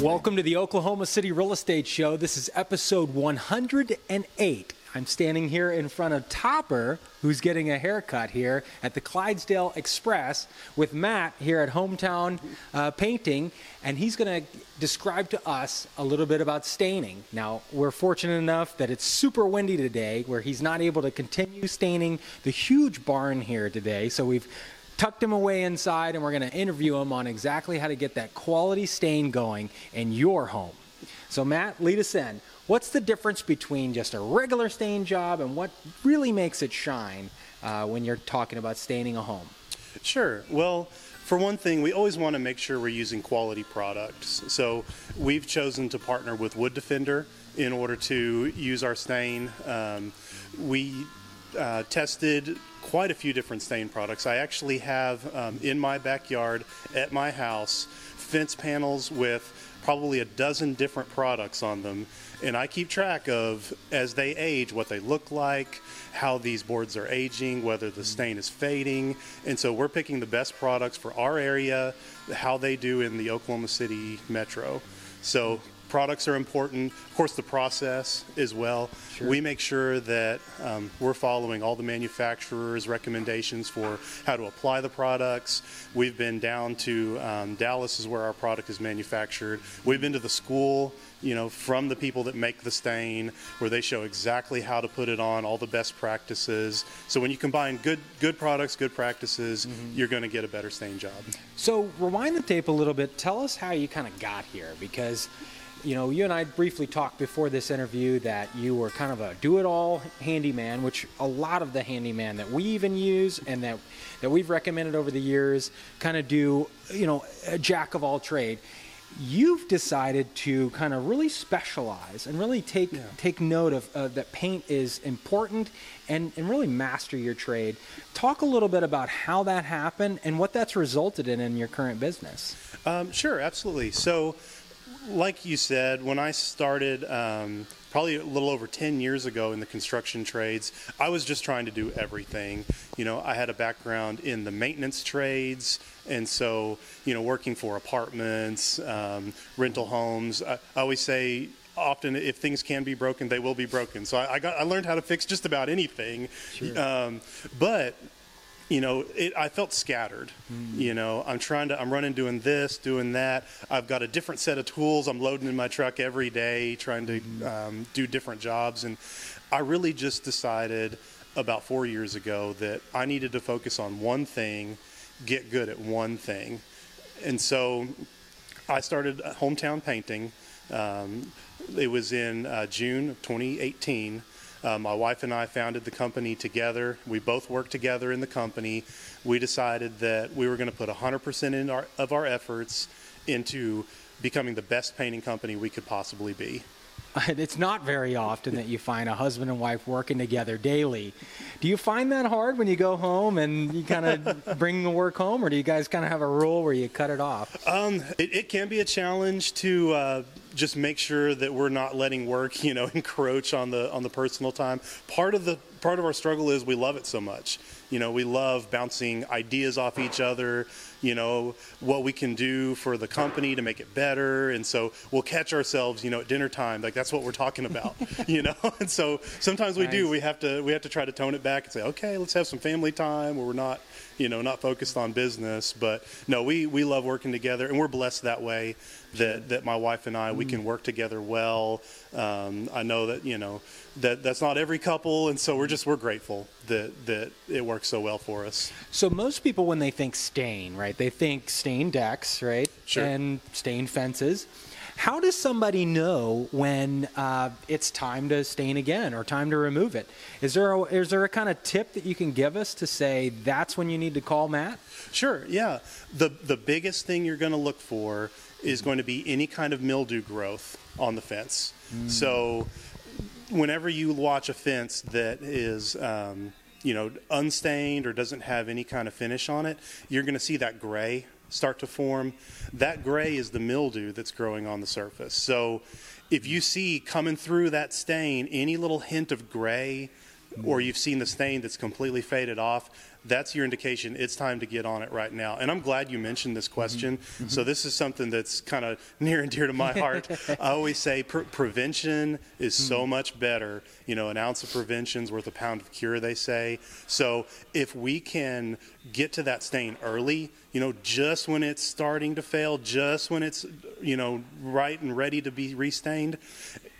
Welcome to the Oklahoma City Real Estate Show. This is episode 108. I'm standing here in front of Topper, who's getting a haircut here at the Clydesdale Express, with Matt here at Hometown uh, Painting, and he's going to describe to us a little bit about staining. Now, we're fortunate enough that it's super windy today, where he's not able to continue staining the huge barn here today, so we've tucked him away inside, and we're going to interview him on exactly how to get that quality stain going in your home. So, Matt, lead us in. What's the difference between just a regular stain job and what really makes it shine uh, when you're talking about staining a home? Sure. Well, for one thing, we always want to make sure we're using quality products. So we've chosen to partner with Wood Defender in order to use our stain. Um, we uh, tested quite a few different stain products. I actually have um, in my backyard at my house fence panels with probably a dozen different products on them. And I keep track of, as they age, what they look like, how these boards are aging, whether the stain is fading. And so we're picking the best products for our area, how they do in the Oklahoma City metro. So products are important. Of course, the process as well. Sure. We make sure that um, we're following all the manufacturers' recommendations for how to apply the products. We've been down to um, Dallas, is where our product is manufactured. We've been to the school, you know, from the people that make the stain, where they show exactly how to put it on, all the best practices. So when you combine good good products, good practices, you're going to get a better stain job. So, rewind the tape a little bit. Tell us how you kind of got here because, you know, you and I briefly talked before this interview that you were kind of a do it all handyman, which a lot of the handyman that we even use and that, that we've recommended over the years kind of do, you know, a jack of all trade. You've decided to kind of really specialize and really take take note of uh, that paint is important and, and really master your trade. Talk a little bit about how that happened and what that's resulted in in your current business. Um, sure, absolutely. So, like you said, when I started um, probably a little over 10 years ago in the construction trades, I was just trying to do everything. You know, I had a background in the maintenance trades, and so, you know, working for apartments, um, rental homes. I, I always say, often if things can be broken, they will be broken. So I, I got I learned how to fix just about anything. Um, but you know, it, I felt scattered. You know, I'm trying to, I'm running doing this, doing that. I've got a different set of tools I'm loading in my truck every day, trying to um, do different jobs. And I really just decided about four years ago that I needed to focus on one thing, get good at one thing. And so I started hometown painting. Um, it was in uh, June of 2018. Uh, my wife and I founded the company together. We both worked together in the company. We decided that we were going to put 100% in our, of our efforts into becoming the best painting company we could possibly be. It's not very often that you find a husband and wife working together daily. Do you find that hard when you go home and you kind of bring the work home, or do you guys kind of have a rule where you cut it off? Um, it, it can be a challenge to uh, just make sure that we're not letting work, you know, encroach on the on the personal time. Part of the part of our struggle is we love it so much. You know, we love bouncing ideas off each other. You know, what we can do for the company to make it better, and so we'll catch ourselves, you know, at dinner time. Like that's what we're talking about. you know, and so sometimes we do. We have to we have to try to tone it back and say, okay, let's have some family time where we're not, you know, not focused on business. But no, we we love working together, and we're blessed that way. That that my wife and I we can work together well. Um, I know that you know that that's not every couple, and so we're just we're grateful that that it works so well for us. So most people, when they think stain, right, they think stain decks, right, Sure. and stain fences. How does somebody know when uh, it's time to stain again or time to remove it? Is there a, is there a kind of tip that you can give us to say that's when you need to call Matt? Sure, yeah. The the biggest thing you're going to look for is going to be any kind of mildew growth on the fence. So whenever you watch a fence that is um, you know unstained or doesn't have any kind of finish on it, you're going to see that gray start to form. That gray is the mildew that's growing on the surface. So if you see coming through that stain any little hint of gray or you've seen the stain that's completely faded off, that's your indication it's time to get on it right now. And I'm glad you mentioned this question. Mm-hmm. So this is something that's kind of near and dear to my heart. I always say pre- prevention is mm-hmm. so much better. You know, an ounce of prevention is worth a pound of cure, they say. So if we can get to that stain early, you know, just when it's starting to fail, just when it's, you know, right and ready to be restained,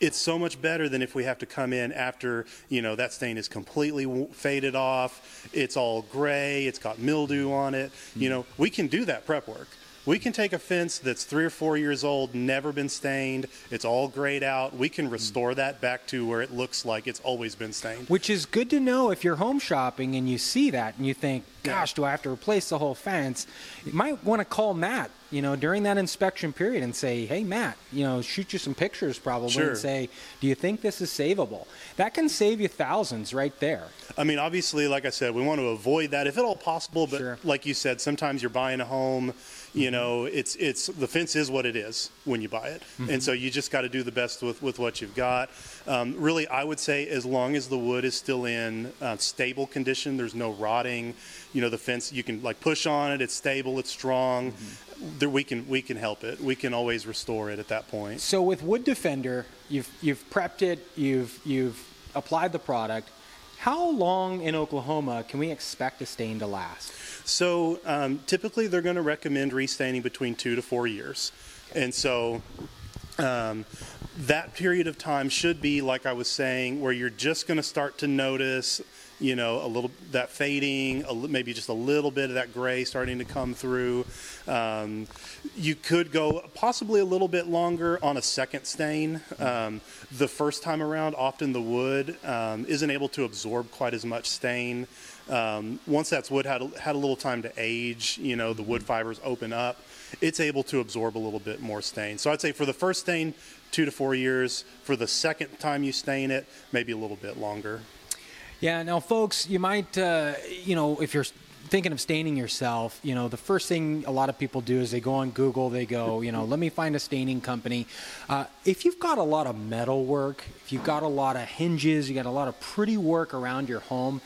it's so much better than if we have to come in after you know that stain is completely faded off it's all gray it's got mildew on it. You mm. know we can do that prep work we can take a fence that's three or four years old, never been stained, it's all grayed out. We can restore that back to where it looks like it's always been stained. Which is good to know if you're home shopping and you see that and you think, gosh, do I have to replace the whole fence? You might want to call Matt, you know, during that inspection period and say, hey, Matt, you know, shoot you some pictures probably sure. and say, do you think this is savable? That can save you thousands right there. I mean, obviously, like I said, we want to avoid that if at all possible, but sure. like you said, sometimes you're buying a home you know it's it's the fence is what it is when you buy it mm-hmm. and so you just got to do the best with with what you've got um, really i would say as long as the wood is still in uh, stable condition there's no rotting you know the fence you can like push on it it's stable it's strong mm-hmm. there, we can we can help it we can always restore it at that point so with wood defender you've you've prepped it you've you've applied the product how long in Oklahoma can we expect a stain to last? So um, typically they're going to recommend restaining between two to four years. And so um, that period of time should be, like I was saying, where you're just going to start to notice you know, a little that fading, a, maybe just a little bit of that gray starting to come through. Um, you could go possibly a little bit longer on a second stain. Um, the first time around, often the wood um, isn't able to absorb quite as much stain. Um, once that's wood had a, had a little time to age, you know, the wood fibers open up. It's able to absorb a little bit more stain. So I'd say for the first stain, two to four years. For the second time you stain it, maybe a little bit longer. Yeah, now, folks, you might, uh, you know, if you're thinking of staining yourself, you know, the first thing a lot of people do is they go on Google, they go, you know, let me find a staining company. Uh, if you've got a lot of metal work, if you've got a lot of hinges, you got a lot of pretty work around your home,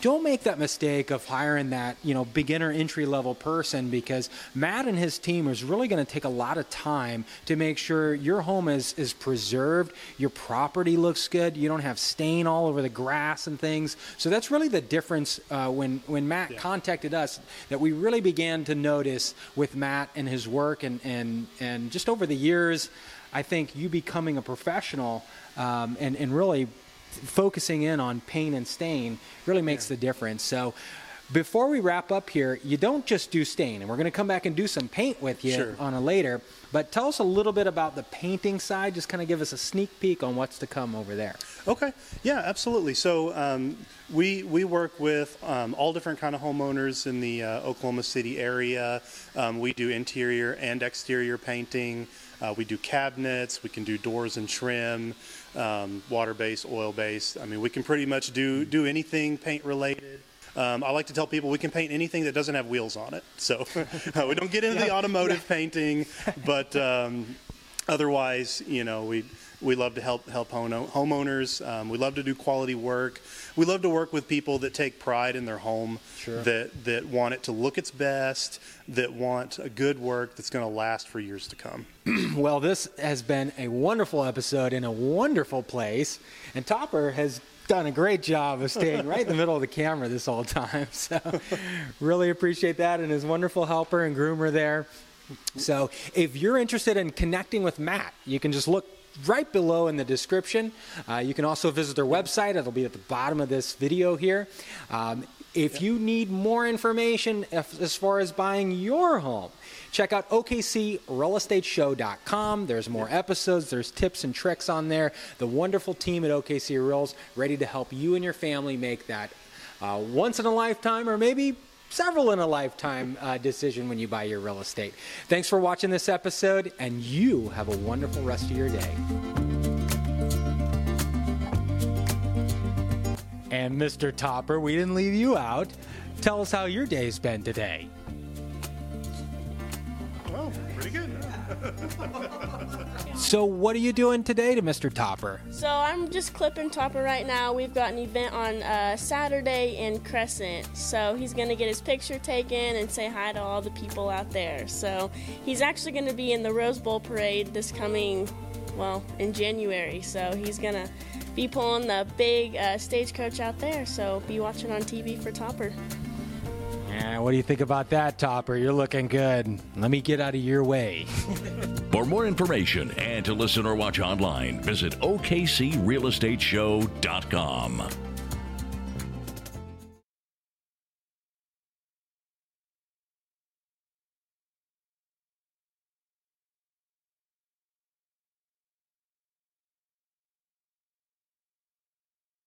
don't make that mistake of hiring that you know beginner entry level person because Matt and his team is really going to take a lot of time to make sure your home is is preserved, your property looks good, you don't have stain all over the grass and things. So that's really the difference uh, when when Matt yeah. contacted us that we really began to notice with Matt and his work and and and just over the years. I think you becoming a professional um, and, and really focusing in on pain and stain really makes yeah. the difference. So before we wrap up here, you don't just do stain, and we're going to come back and do some paint with you sure. on a later. But tell us a little bit about the painting side. Just kind of give us a sneak peek on what's to come over there. Okay. Yeah, absolutely. So um, we we work with um, all different kind of homeowners in the uh, Oklahoma City area. Um, we do interior and exterior painting. Uh, we do cabinets. We can do doors and trim um, water-based, oil-based. I mean, we can pretty much do do anything paint related. Um, I like to tell people we can paint anything that doesn't have wheels on it. So uh, we don't get into yeah. the automotive painting, but um, otherwise, you know, we we love to help help homeowners. Um, we love to do quality work. We love to work with people that take pride in their home, sure. that that want it to look its best, that want a good work that's going to last for years to come. well, this has been a wonderful episode in a wonderful place, and Topper has done a great job of staying right in the middle of the camera this whole time. So, really appreciate that, and his wonderful helper and groomer there. So, if you're interested in connecting with Matt, you can just look right below in the description. Uh, you can also visit their website. It'll be at the bottom of this video here. Um, if you need more information as far as buying your home, check out OKCRealEstateShow.com. There's more episodes, there's tips and tricks on there. The wonderful team at OKC Real's ready to help you and your family make that uh, once in a lifetime or maybe several in a lifetime uh, decision when you buy your real estate. Thanks for watching this episode, and you have a wonderful rest of your day. And Mr. Topper, we didn't leave you out. Tell us how your day's been today. So, what are you doing today to Mr. Topper? So I'm just clipping Topper right now. We've got an event on uh, Saturday in Crescent. So he's gonna get his picture taken and say hi to all the people out there. So he's actually gonna be in the Rose Bowl parade this coming, well, in January. So he's gonna be pulling the big uh, stagecoach out there. So be watching on TV for Topper. Yeah, what do you think about that, Topper? You're looking good. Let me get out of your way. For more information and to listen or watch online, visit OKCRealEstateShow.com.